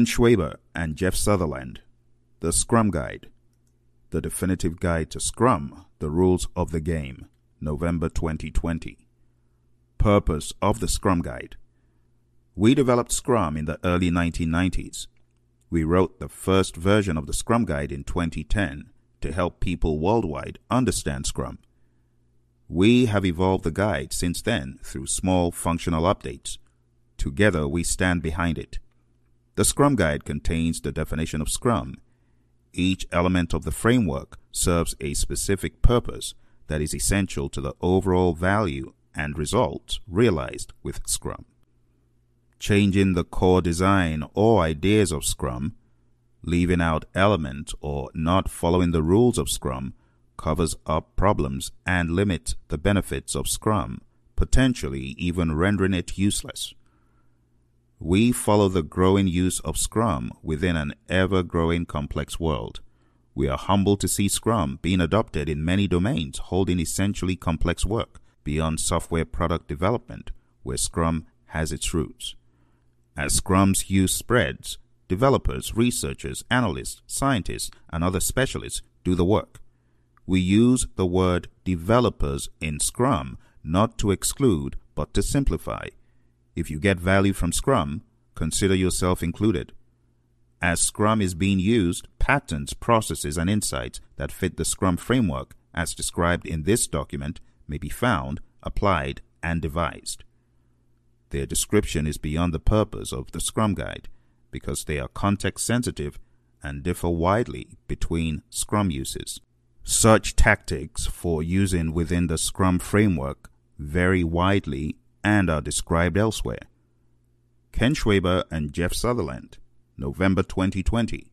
Ken Schwaber and Jeff Sutherland, The Scrum Guide, The Definitive Guide to Scrum, The Rules of the Game, November 2020. Purpose of the Scrum Guide We developed Scrum in the early 1990s. We wrote the first version of the Scrum Guide in 2010 to help people worldwide understand Scrum. We have evolved the guide since then through small functional updates. Together we stand behind it. The Scrum Guide contains the definition of Scrum. Each element of the framework serves a specific purpose that is essential to the overall value and results realized with Scrum. Changing the core design or ideas of Scrum leaving out element or not following the rules of Scrum covers up problems and limits the benefits of Scrum, potentially even rendering it useless. We follow the growing use of Scrum within an ever growing complex world. We are humbled to see Scrum being adopted in many domains holding essentially complex work beyond software product development, where Scrum has its roots. As Scrum's use spreads, developers, researchers, analysts, scientists, and other specialists do the work. We use the word developers in Scrum not to exclude but to simplify. If you get value from Scrum, consider yourself included. As Scrum is being used, patterns, processes, and insights that fit the Scrum framework as described in this document may be found, applied, and devised. Their description is beyond the purpose of the Scrum Guide because they are context sensitive and differ widely between Scrum uses. Such tactics for using within the Scrum framework vary widely and are described elsewhere. Ken Schwaber and Jeff Sutherland, November 2020.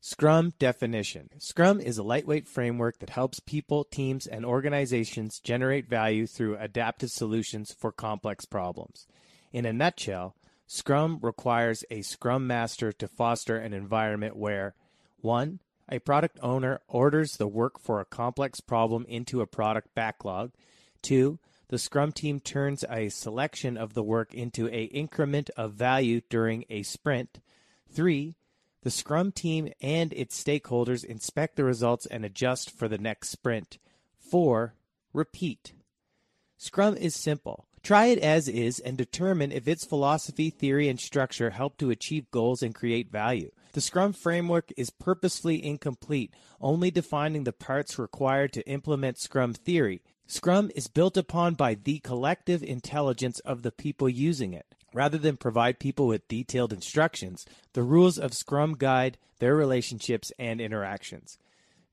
Scrum definition Scrum is a lightweight framework that helps people, teams, and organizations generate value through adaptive solutions for complex problems. In a nutshell, Scrum requires a Scrum Master to foster an environment where 1. A product owner orders the work for a complex problem into a product backlog. 2. The Scrum team turns a selection of the work into a increment of value during a sprint. 3. The Scrum team and its stakeholders inspect the results and adjust for the next sprint. 4. Repeat. Scrum is simple. Try it as is and determine if its philosophy, theory, and structure help to achieve goals and create value. The Scrum framework is purposefully incomplete, only defining the parts required to implement Scrum theory. Scrum is built upon by the collective intelligence of the people using it. Rather than provide people with detailed instructions, the rules of Scrum guide their relationships and interactions.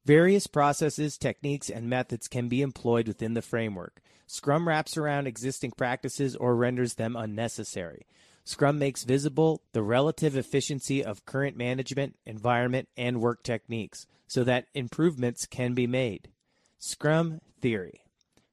Various processes, techniques, and methods can be employed within the framework. Scrum wraps around existing practices or renders them unnecessary. Scrum makes visible the relative efficiency of current management, environment, and work techniques so that improvements can be made. Scrum Theory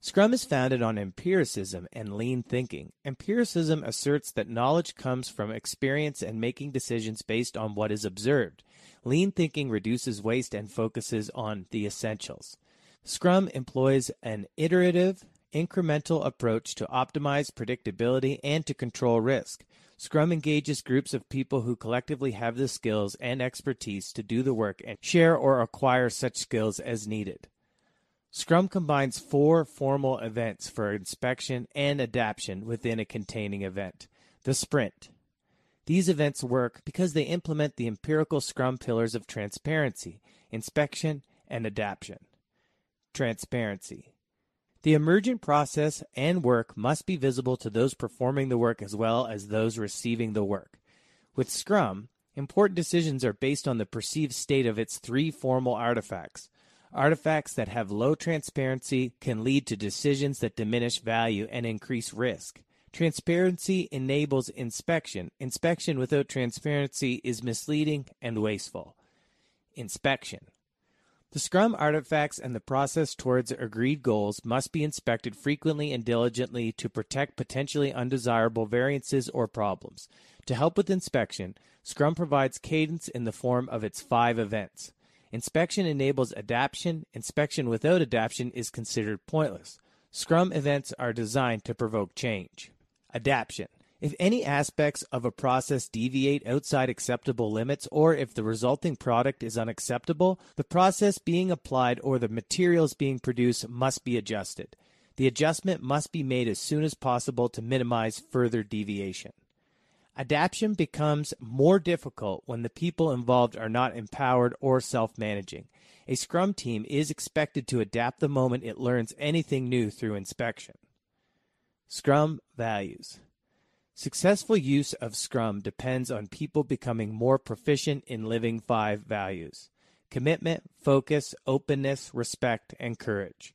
Scrum is founded on empiricism and lean thinking. Empiricism asserts that knowledge comes from experience and making decisions based on what is observed. Lean thinking reduces waste and focuses on the essentials. Scrum employs an iterative, incremental approach to optimize predictability and to control risk. Scrum engages groups of people who collectively have the skills and expertise to do the work and share or acquire such skills as needed. Scrum combines four formal events for inspection and adaptation within a containing event. The sprint. These events work because they implement the empirical Scrum pillars of transparency, inspection, and adaptation. Transparency. The emergent process and work must be visible to those performing the work as well as those receiving the work. With Scrum, important decisions are based on the perceived state of its three formal artifacts. Artifacts that have low transparency can lead to decisions that diminish value and increase risk. Transparency enables inspection. Inspection without transparency is misleading and wasteful. Inspection. The Scrum artifacts and the process towards agreed goals must be inspected frequently and diligently to protect potentially undesirable variances or problems. To help with inspection, Scrum provides cadence in the form of its five events. Inspection enables adaptation. Inspection without adaptation is considered pointless. Scrum events are designed to provoke change. Adaptation. If any aspects of a process deviate outside acceptable limits or if the resulting product is unacceptable, the process being applied or the materials being produced must be adjusted. The adjustment must be made as soon as possible to minimize further deviation. Adaptation becomes more difficult when the people involved are not empowered or self managing. A Scrum team is expected to adapt the moment it learns anything new through inspection. Scrum values. Successful use of Scrum depends on people becoming more proficient in living five values commitment, focus, openness, respect, and courage.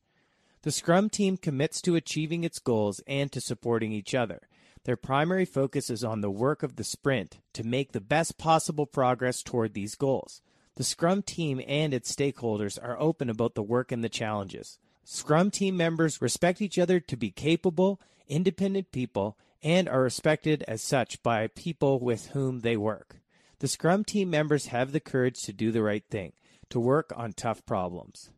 The Scrum team commits to achieving its goals and to supporting each other. Their primary focus is on the work of the sprint to make the best possible progress toward these goals. The Scrum team and its stakeholders are open about the work and the challenges. Scrum team members respect each other to be capable, independent people and are respected as such by people with whom they work. The Scrum team members have the courage to do the right thing, to work on tough problems.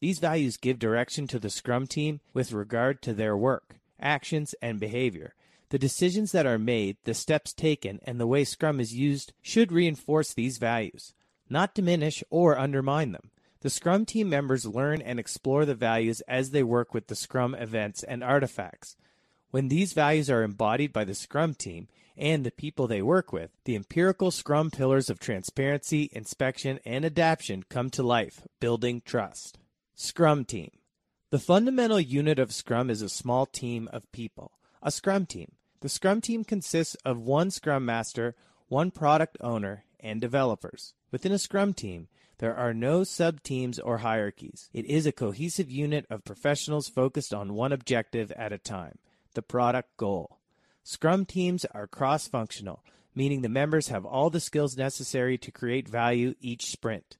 These values give direction to the Scrum team with regard to their work, actions, and behavior. The decisions that are made, the steps taken, and the way Scrum is used should reinforce these values, not diminish or undermine them. The Scrum team members learn and explore the values as they work with the Scrum events and artifacts. When these values are embodied by the Scrum team and the people they work with, the empirical Scrum pillars of transparency, inspection, and adaptation come to life, building trust. Scrum Team The fundamental unit of Scrum is a small team of people, a Scrum team. The Scrum team consists of one Scrum Master, one product owner, and developers. Within a Scrum team, there are no sub teams or hierarchies. It is a cohesive unit of professionals focused on one objective at a time the product goal. Scrum teams are cross functional, meaning the members have all the skills necessary to create value each sprint.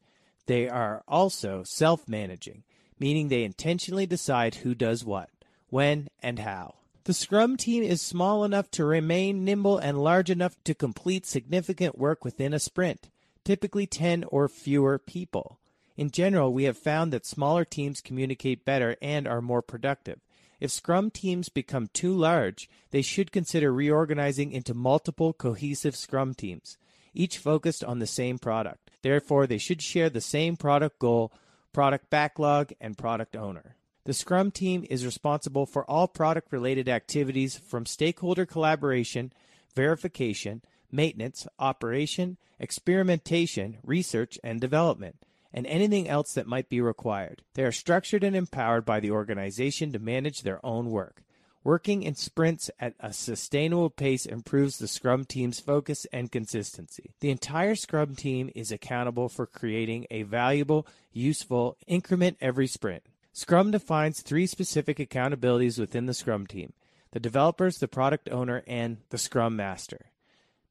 They are also self managing, meaning they intentionally decide who does what, when, and how. The Scrum team is small enough to remain nimble and large enough to complete significant work within a sprint, typically 10 or fewer people. In general, we have found that smaller teams communicate better and are more productive. If Scrum teams become too large, they should consider reorganizing into multiple cohesive Scrum teams, each focused on the same product. Therefore, they should share the same product goal, product backlog, and product owner. The Scrum team is responsible for all product related activities from stakeholder collaboration, verification, maintenance, operation, experimentation, research, and development and anything else that might be required. They are structured and empowered by the organization to manage their own work. Working in sprints at a sustainable pace improves the Scrum team's focus and consistency. The entire Scrum team is accountable for creating a valuable, useful increment every sprint. Scrum defines three specific accountabilities within the Scrum team the developers, the product owner, and the Scrum Master.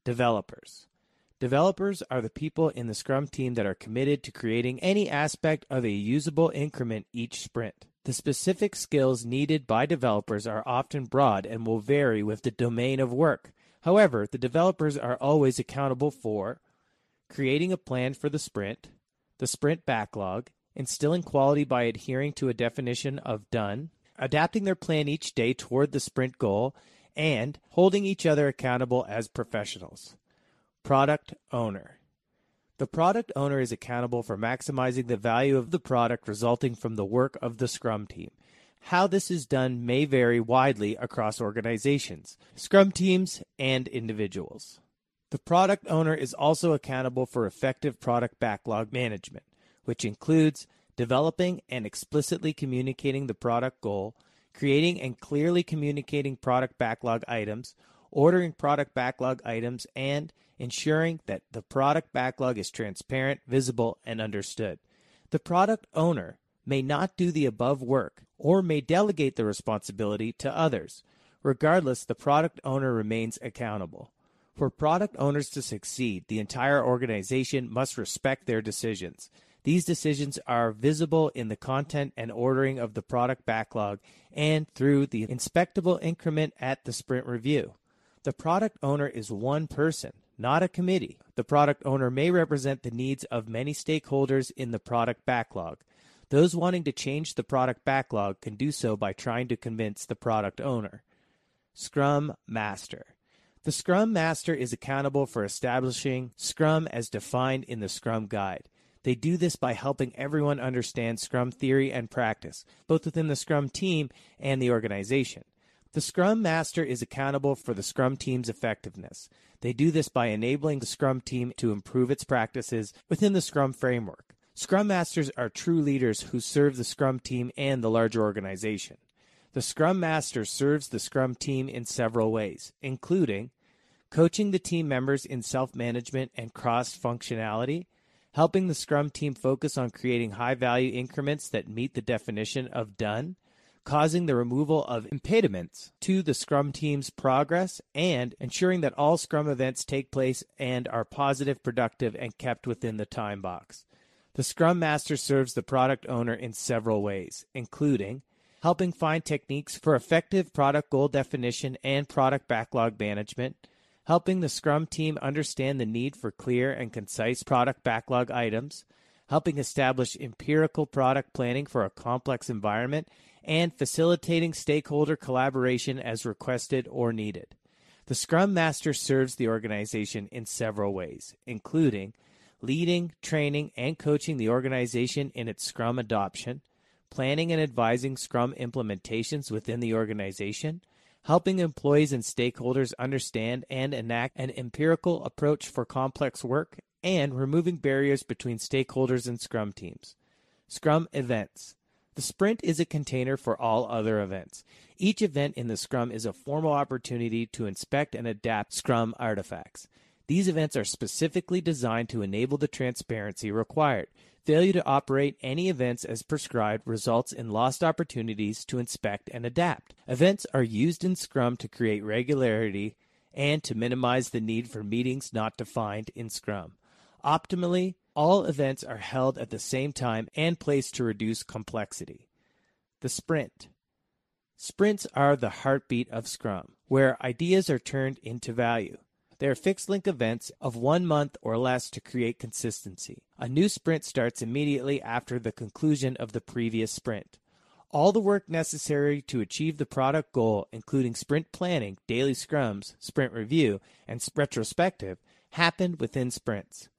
Developers. Developers are the people in the Scrum team that are committed to creating any aspect of a usable increment each sprint. The specific skills needed by developers are often broad and will vary with the domain of work. However, the developers are always accountable for creating a plan for the sprint, the sprint backlog, instilling quality by adhering to a definition of done, adapting their plan each day toward the sprint goal, and holding each other accountable as professionals. Product owner. The product owner is accountable for maximizing the value of the product resulting from the work of the Scrum team. How this is done may vary widely across organizations, Scrum teams, and individuals. The product owner is also accountable for effective product backlog management, which includes developing and explicitly communicating the product goal, creating and clearly communicating product backlog items, ordering product backlog items, and ensuring that the product backlog is transparent, visible, and understood. The product owner may not do the above work or may delegate the responsibility to others. Regardless, the product owner remains accountable. For product owners to succeed, the entire organization must respect their decisions. These decisions are visible in the content and ordering of the product backlog and through the inspectable increment at the sprint review. The product owner is one person, not a committee. The product owner may represent the needs of many stakeholders in the product backlog. Those wanting to change the product backlog can do so by trying to convince the product owner. Scrum Master. The Scrum Master is accountable for establishing Scrum as defined in the Scrum Guide. They do this by helping everyone understand Scrum theory and practice, both within the Scrum team and the organization. The Scrum Master is accountable for the Scrum team's effectiveness. They do this by enabling the Scrum team to improve its practices within the Scrum framework. Scrum Masters are true leaders who serve the Scrum team and the larger organization. The Scrum Master serves the Scrum team in several ways, including coaching the team members in self management and cross functionality, helping the Scrum team focus on creating high value increments that meet the definition of done, causing the removal of impediments to the Scrum team's progress, and ensuring that all Scrum events take place and are positive, productive, and kept within the time box. The Scrum Master serves the product owner in several ways, including helping find techniques for effective product goal definition and product backlog management, helping the Scrum team understand the need for clear and concise product backlog items, helping establish empirical product planning for a complex environment, and facilitating stakeholder collaboration as requested or needed. The Scrum Master serves the organization in several ways, including leading, training, and coaching the organization in its Scrum adoption planning and advising Scrum implementations within the organization, helping employees and stakeholders understand and enact an empirical approach for complex work, and removing barriers between stakeholders and Scrum teams. Scrum events. The sprint is a container for all other events. Each event in the Scrum is a formal opportunity to inspect and adapt Scrum artifacts. These events are specifically designed to enable the transparency required. Failure to operate any events as prescribed results in lost opportunities to inspect and adapt. Events are used in Scrum to create regularity and to minimize the need for meetings not defined in Scrum. Optimally, all events are held at the same time and placed to reduce complexity. The sprint. Sprints are the heartbeat of Scrum, where ideas are turned into value. They are fixed link events of one month or less to create consistency. A new sprint starts immediately after the conclusion of the previous sprint. All the work necessary to achieve the product goal, including sprint planning, daily scrums, sprint review, and retrospective, happen within sprints.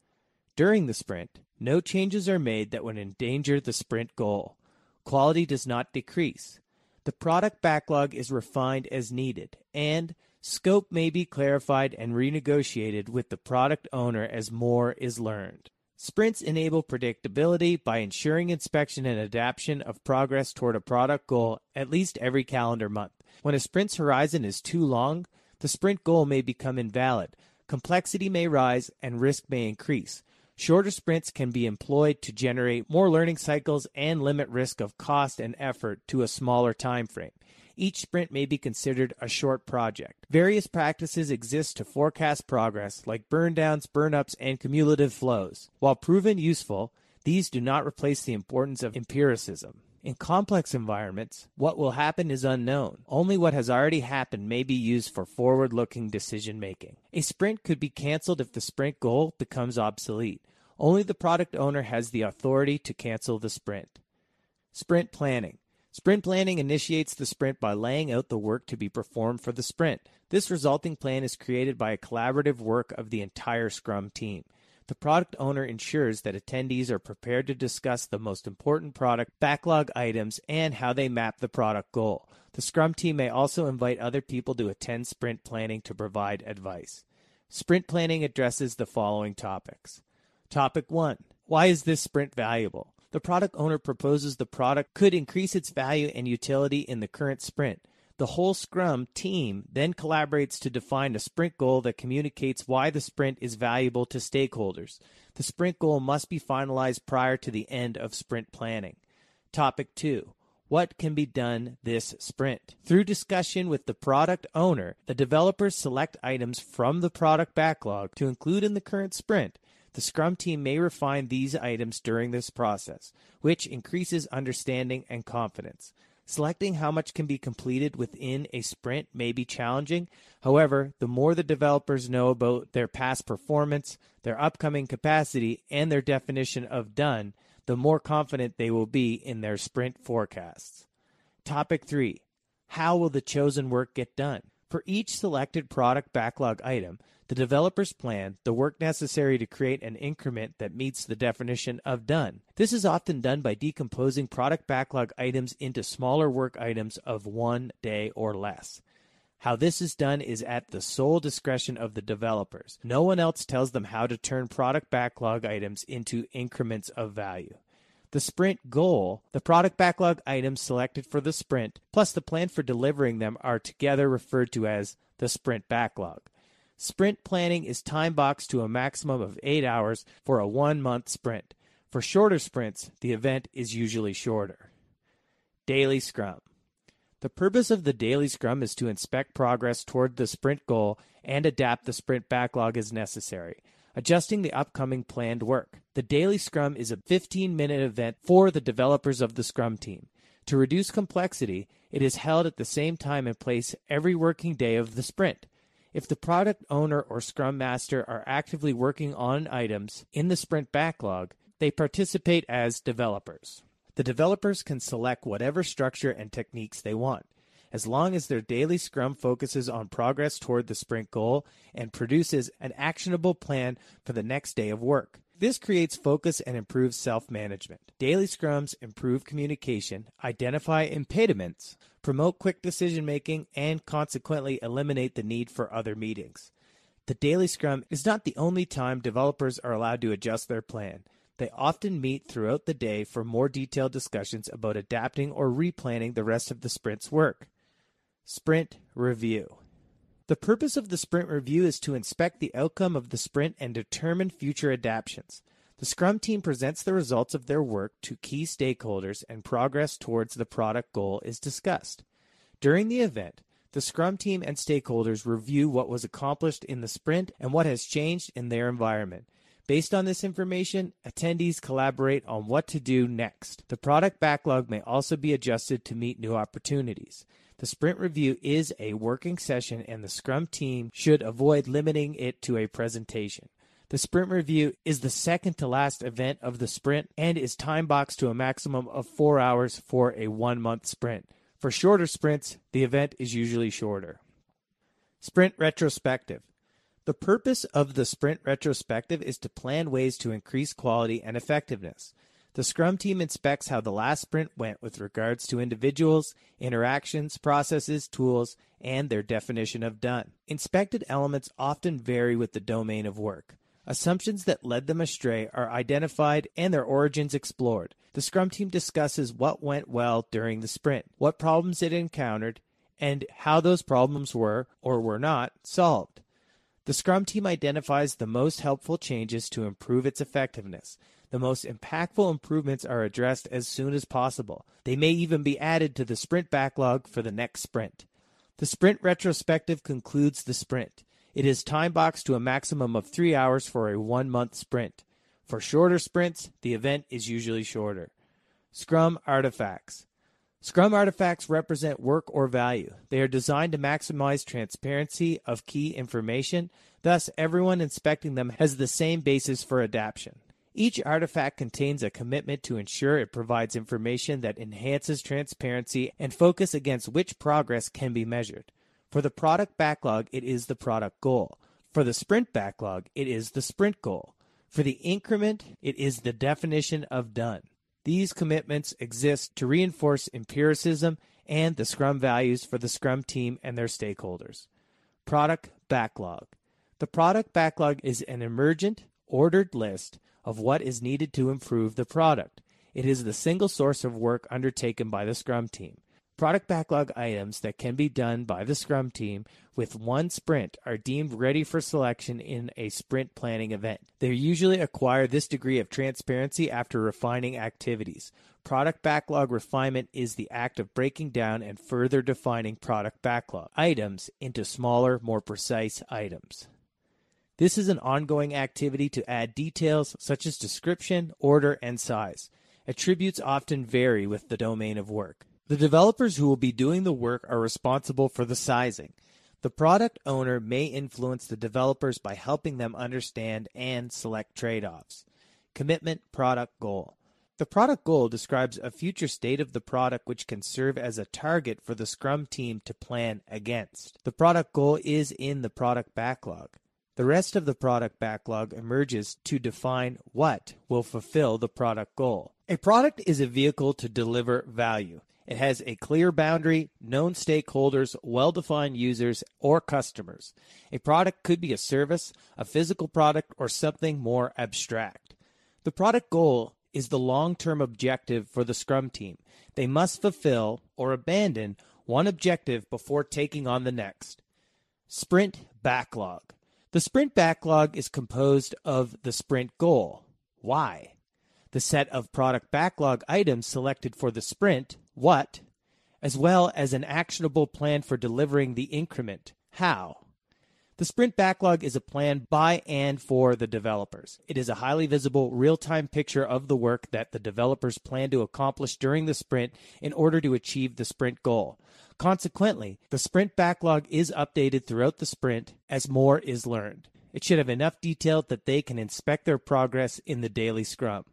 During the sprint, no changes are made that would endanger the sprint goal. Quality does not decrease. The product backlog is refined as needed, and Scope may be clarified and renegotiated with the product owner as more is learned. Sprints enable predictability by ensuring inspection and adaptation of progress toward a product goal at least every calendar month. When a sprint's horizon is too long, the sprint goal may become invalid, complexity may rise, and risk may increase. Shorter sprints can be employed to generate more learning cycles and limit risk of cost and effort to a smaller time frame. Each sprint may be considered a short project. Various practices exist to forecast progress, like burndowns, burnups, and cumulative flows. While proven useful, these do not replace the importance of empiricism. In complex environments, what will happen is unknown. Only what has already happened may be used for forward looking decision making. A sprint could be canceled if the sprint goal becomes obsolete. Only the product owner has the authority to cancel the sprint. Sprint planning. Sprint planning initiates the sprint by laying out the work to be performed for the sprint. This resulting plan is created by a collaborative work of the entire Scrum team. The product owner ensures that attendees are prepared to discuss the most important product backlog items and how they map the product goal. The Scrum team may also invite other people to attend sprint planning to provide advice. Sprint planning addresses the following topics. Topic 1 Why is this sprint valuable? The product owner proposes the product could increase its value and utility in the current sprint. The whole Scrum team then collaborates to define a sprint goal that communicates why the sprint is valuable to stakeholders. The sprint goal must be finalized prior to the end of sprint planning. Topic 2. What can be done this sprint? Through discussion with the product owner, the developers select items from the product backlog to include in the current sprint the Scrum team may refine these items during this process, which increases understanding and confidence. Selecting how much can be completed within a sprint may be challenging. However, the more the developers know about their past performance, their upcoming capacity, and their definition of done, the more confident they will be in their sprint forecasts. Topic 3 How will the chosen work get done? For each selected product backlog item, the developers plan the work necessary to create an increment that meets the definition of done. This is often done by decomposing product backlog items into smaller work items of one day or less. How this is done is at the sole discretion of the developers. No one else tells them how to turn product backlog items into increments of value. The sprint goal, the product backlog items selected for the sprint, plus the plan for delivering them are together referred to as the sprint backlog. Sprint planning is time boxed to a maximum of 8 hours for a 1 month sprint. For shorter sprints, the event is usually shorter. Daily Scrum. The purpose of the daily scrum is to inspect progress toward the sprint goal and adapt the sprint backlog as necessary, adjusting the upcoming planned work. The daily scrum is a 15 minute event for the developers of the scrum team. To reduce complexity, it is held at the same time and place every working day of the sprint. If the product owner or scrum master are actively working on items in the sprint backlog, they participate as developers. The developers can select whatever structure and techniques they want, as long as their daily scrum focuses on progress toward the sprint goal and produces an actionable plan for the next day of work. This creates focus and improves self management. Daily scrums improve communication, identify impediments, promote quick decision making, and consequently eliminate the need for other meetings. The daily scrum is not the only time developers are allowed to adjust their plan. They often meet throughout the day for more detailed discussions about adapting or replanning the rest of the sprint's work. Sprint Review The purpose of the sprint review is to inspect the outcome of the sprint and determine future adaptations. The Scrum team presents the results of their work to key stakeholders and progress towards the product goal is discussed. During the event, the Scrum team and stakeholders review what was accomplished in the sprint and what has changed in their environment. Based on this information, attendees collaborate on what to do next. The product backlog may also be adjusted to meet new opportunities. The sprint review is a working session, and the Scrum team should avoid limiting it to a presentation. The sprint review is the second to last event of the sprint and is time boxed to a maximum of four hours for a one month sprint. For shorter sprints, the event is usually shorter. Sprint retrospective. The purpose of the sprint retrospective is to plan ways to increase quality and effectiveness. The Scrum team inspects how the last sprint went with regards to individuals, interactions, processes, tools, and their definition of done. Inspected elements often vary with the domain of work. Assumptions that led them astray are identified and their origins explored. The Scrum team discusses what went well during the sprint, what problems it encountered, and how those problems were, or were not, solved. The Scrum team identifies the most helpful changes to improve its effectiveness. The most impactful improvements are addressed as soon as possible. They may even be added to the sprint backlog for the next sprint. The sprint retrospective concludes the sprint. It is time boxed to a maximum of three hours for a one month sprint. For shorter sprints, the event is usually shorter. Scrum artifacts. Scrum artifacts represent work or value. They are designed to maximize transparency of key information, thus, everyone inspecting them has the same basis for adaptation. Each artifact contains a commitment to ensure it provides information that enhances transparency and focus against which progress can be measured. For the product backlog, it is the product goal. For the sprint backlog, it is the sprint goal. For the increment, it is the definition of done. These commitments exist to reinforce empiricism and the Scrum values for the Scrum team and their stakeholders. Product Backlog The product backlog is an emergent, ordered list of what is needed to improve the product. It is the single source of work undertaken by the Scrum team. Product backlog items that can be done by the Scrum team with one sprint are deemed ready for selection in a sprint planning event. They usually acquire this degree of transparency after refining activities. Product backlog refinement is the act of breaking down and further defining product backlog items into smaller, more precise items. This is an ongoing activity to add details such as description, order, and size. Attributes often vary with the domain of work. The developers who will be doing the work are responsible for the sizing. The product owner may influence the developers by helping them understand and select trade offs. Commitment Product Goal The product goal describes a future state of the product which can serve as a target for the Scrum team to plan against. The product goal is in the product backlog. The rest of the product backlog emerges to define what will fulfill the product goal. A product is a vehicle to deliver value. It has a clear boundary, known stakeholders, well defined users, or customers. A product could be a service, a physical product, or something more abstract. The product goal is the long term objective for the Scrum team. They must fulfill or abandon one objective before taking on the next. Sprint backlog. The sprint backlog is composed of the sprint goal. Why? The set of product backlog items selected for the sprint what, as well as an actionable plan for delivering the increment, how. The sprint backlog is a plan by and for the developers. It is a highly visible, real time picture of the work that the developers plan to accomplish during the sprint in order to achieve the sprint goal. Consequently, the sprint backlog is updated throughout the sprint as more is learned. It should have enough detail that they can inspect their progress in the daily scrum.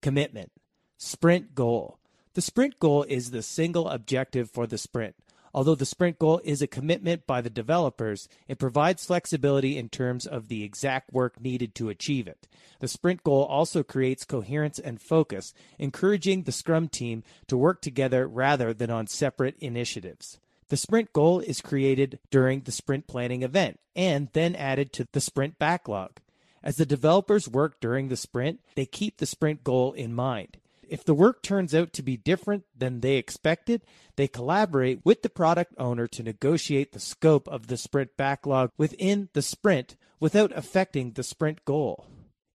Commitment. Sprint goal. The sprint goal is the single objective for the sprint. Although the sprint goal is a commitment by the developers, it provides flexibility in terms of the exact work needed to achieve it. The sprint goal also creates coherence and focus, encouraging the Scrum team to work together rather than on separate initiatives. The sprint goal is created during the sprint planning event and then added to the sprint backlog. As the developers work during the sprint, they keep the sprint goal in mind. If the work turns out to be different than they expected, they collaborate with the product owner to negotiate the scope of the sprint backlog within the sprint without affecting the sprint goal.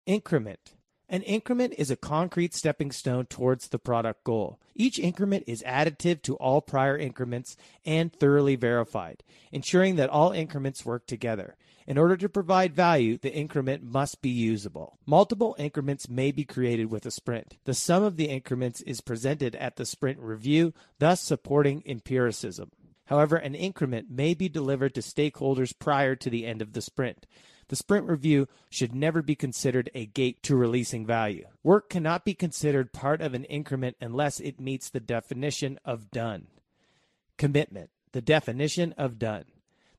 Increment. An increment is a concrete stepping stone towards the product goal. Each increment is additive to all prior increments and thoroughly verified, ensuring that all increments work together. In order to provide value, the increment must be usable. Multiple increments may be created with a sprint. The sum of the increments is presented at the sprint review, thus supporting empiricism. However, an increment may be delivered to stakeholders prior to the end of the sprint. The sprint review should never be considered a gate to releasing value. Work cannot be considered part of an increment unless it meets the definition of done. Commitment. The definition of done.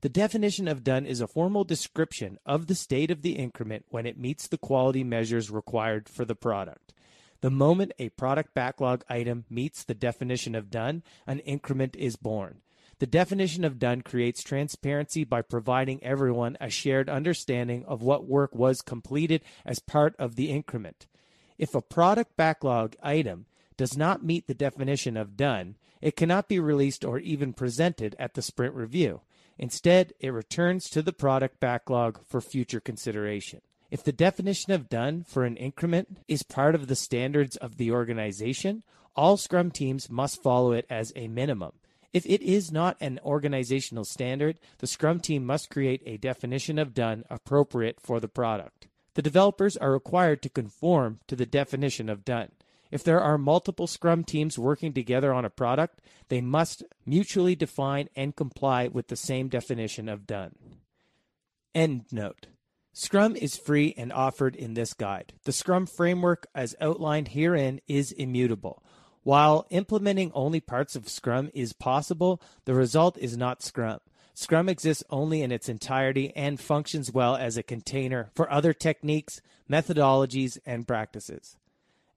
The definition of done is a formal description of the state of the increment when it meets the quality measures required for the product. The moment a product backlog item meets the definition of done, an increment is born. The definition of done creates transparency by providing everyone a shared understanding of what work was completed as part of the increment. If a product backlog item does not meet the definition of done, it cannot be released or even presented at the sprint review. Instead, it returns to the product backlog for future consideration. If the definition of done for an increment is part of the standards of the organization, all Scrum teams must follow it as a minimum. If it is not an organizational standard, the Scrum team must create a definition of done appropriate for the product. The developers are required to conform to the definition of done. If there are multiple Scrum teams working together on a product, they must mutually define and comply with the same definition of done. End note. Scrum is free and offered in this guide. The Scrum framework, as outlined herein, is immutable. While implementing only parts of Scrum is possible, the result is not Scrum. Scrum exists only in its entirety and functions well as a container for other techniques, methodologies, and practices.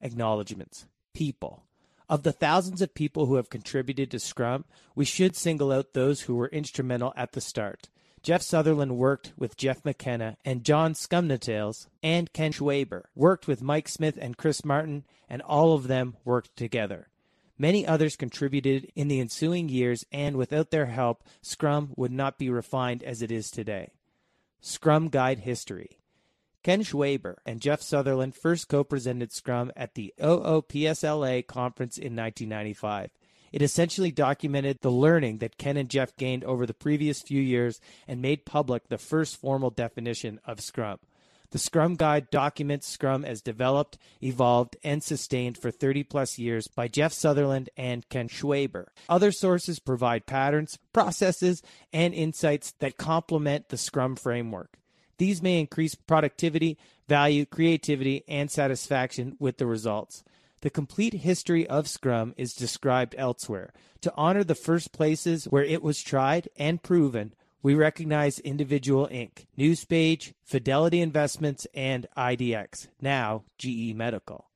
Acknowledgements. People. Of the thousands of people who have contributed to Scrum, we should single out those who were instrumental at the start. Jeff Sutherland worked with Jeff McKenna and John Scumniotales, and Ken Schwaber worked with Mike Smith and Chris Martin, and all of them worked together. Many others contributed in the ensuing years, and without their help, Scrum would not be refined as it is today. Scrum Guide History Ken Schwaber and Jeff Sutherland first co-presented Scrum at the OOPSLA conference in 1995. It essentially documented the learning that Ken and Jeff gained over the previous few years and made public the first formal definition of Scrum. The Scrum Guide documents Scrum as developed, evolved, and sustained for 30 plus years by Jeff Sutherland and Ken Schwaber. Other sources provide patterns, processes, and insights that complement the Scrum framework. These may increase productivity, value, creativity, and satisfaction with the results. The complete history of Scrum is described elsewhere. To honor the first places where it was tried and proven, we recognize Individual Inc., Newspage, Fidelity Investments, and IDX, now GE Medical.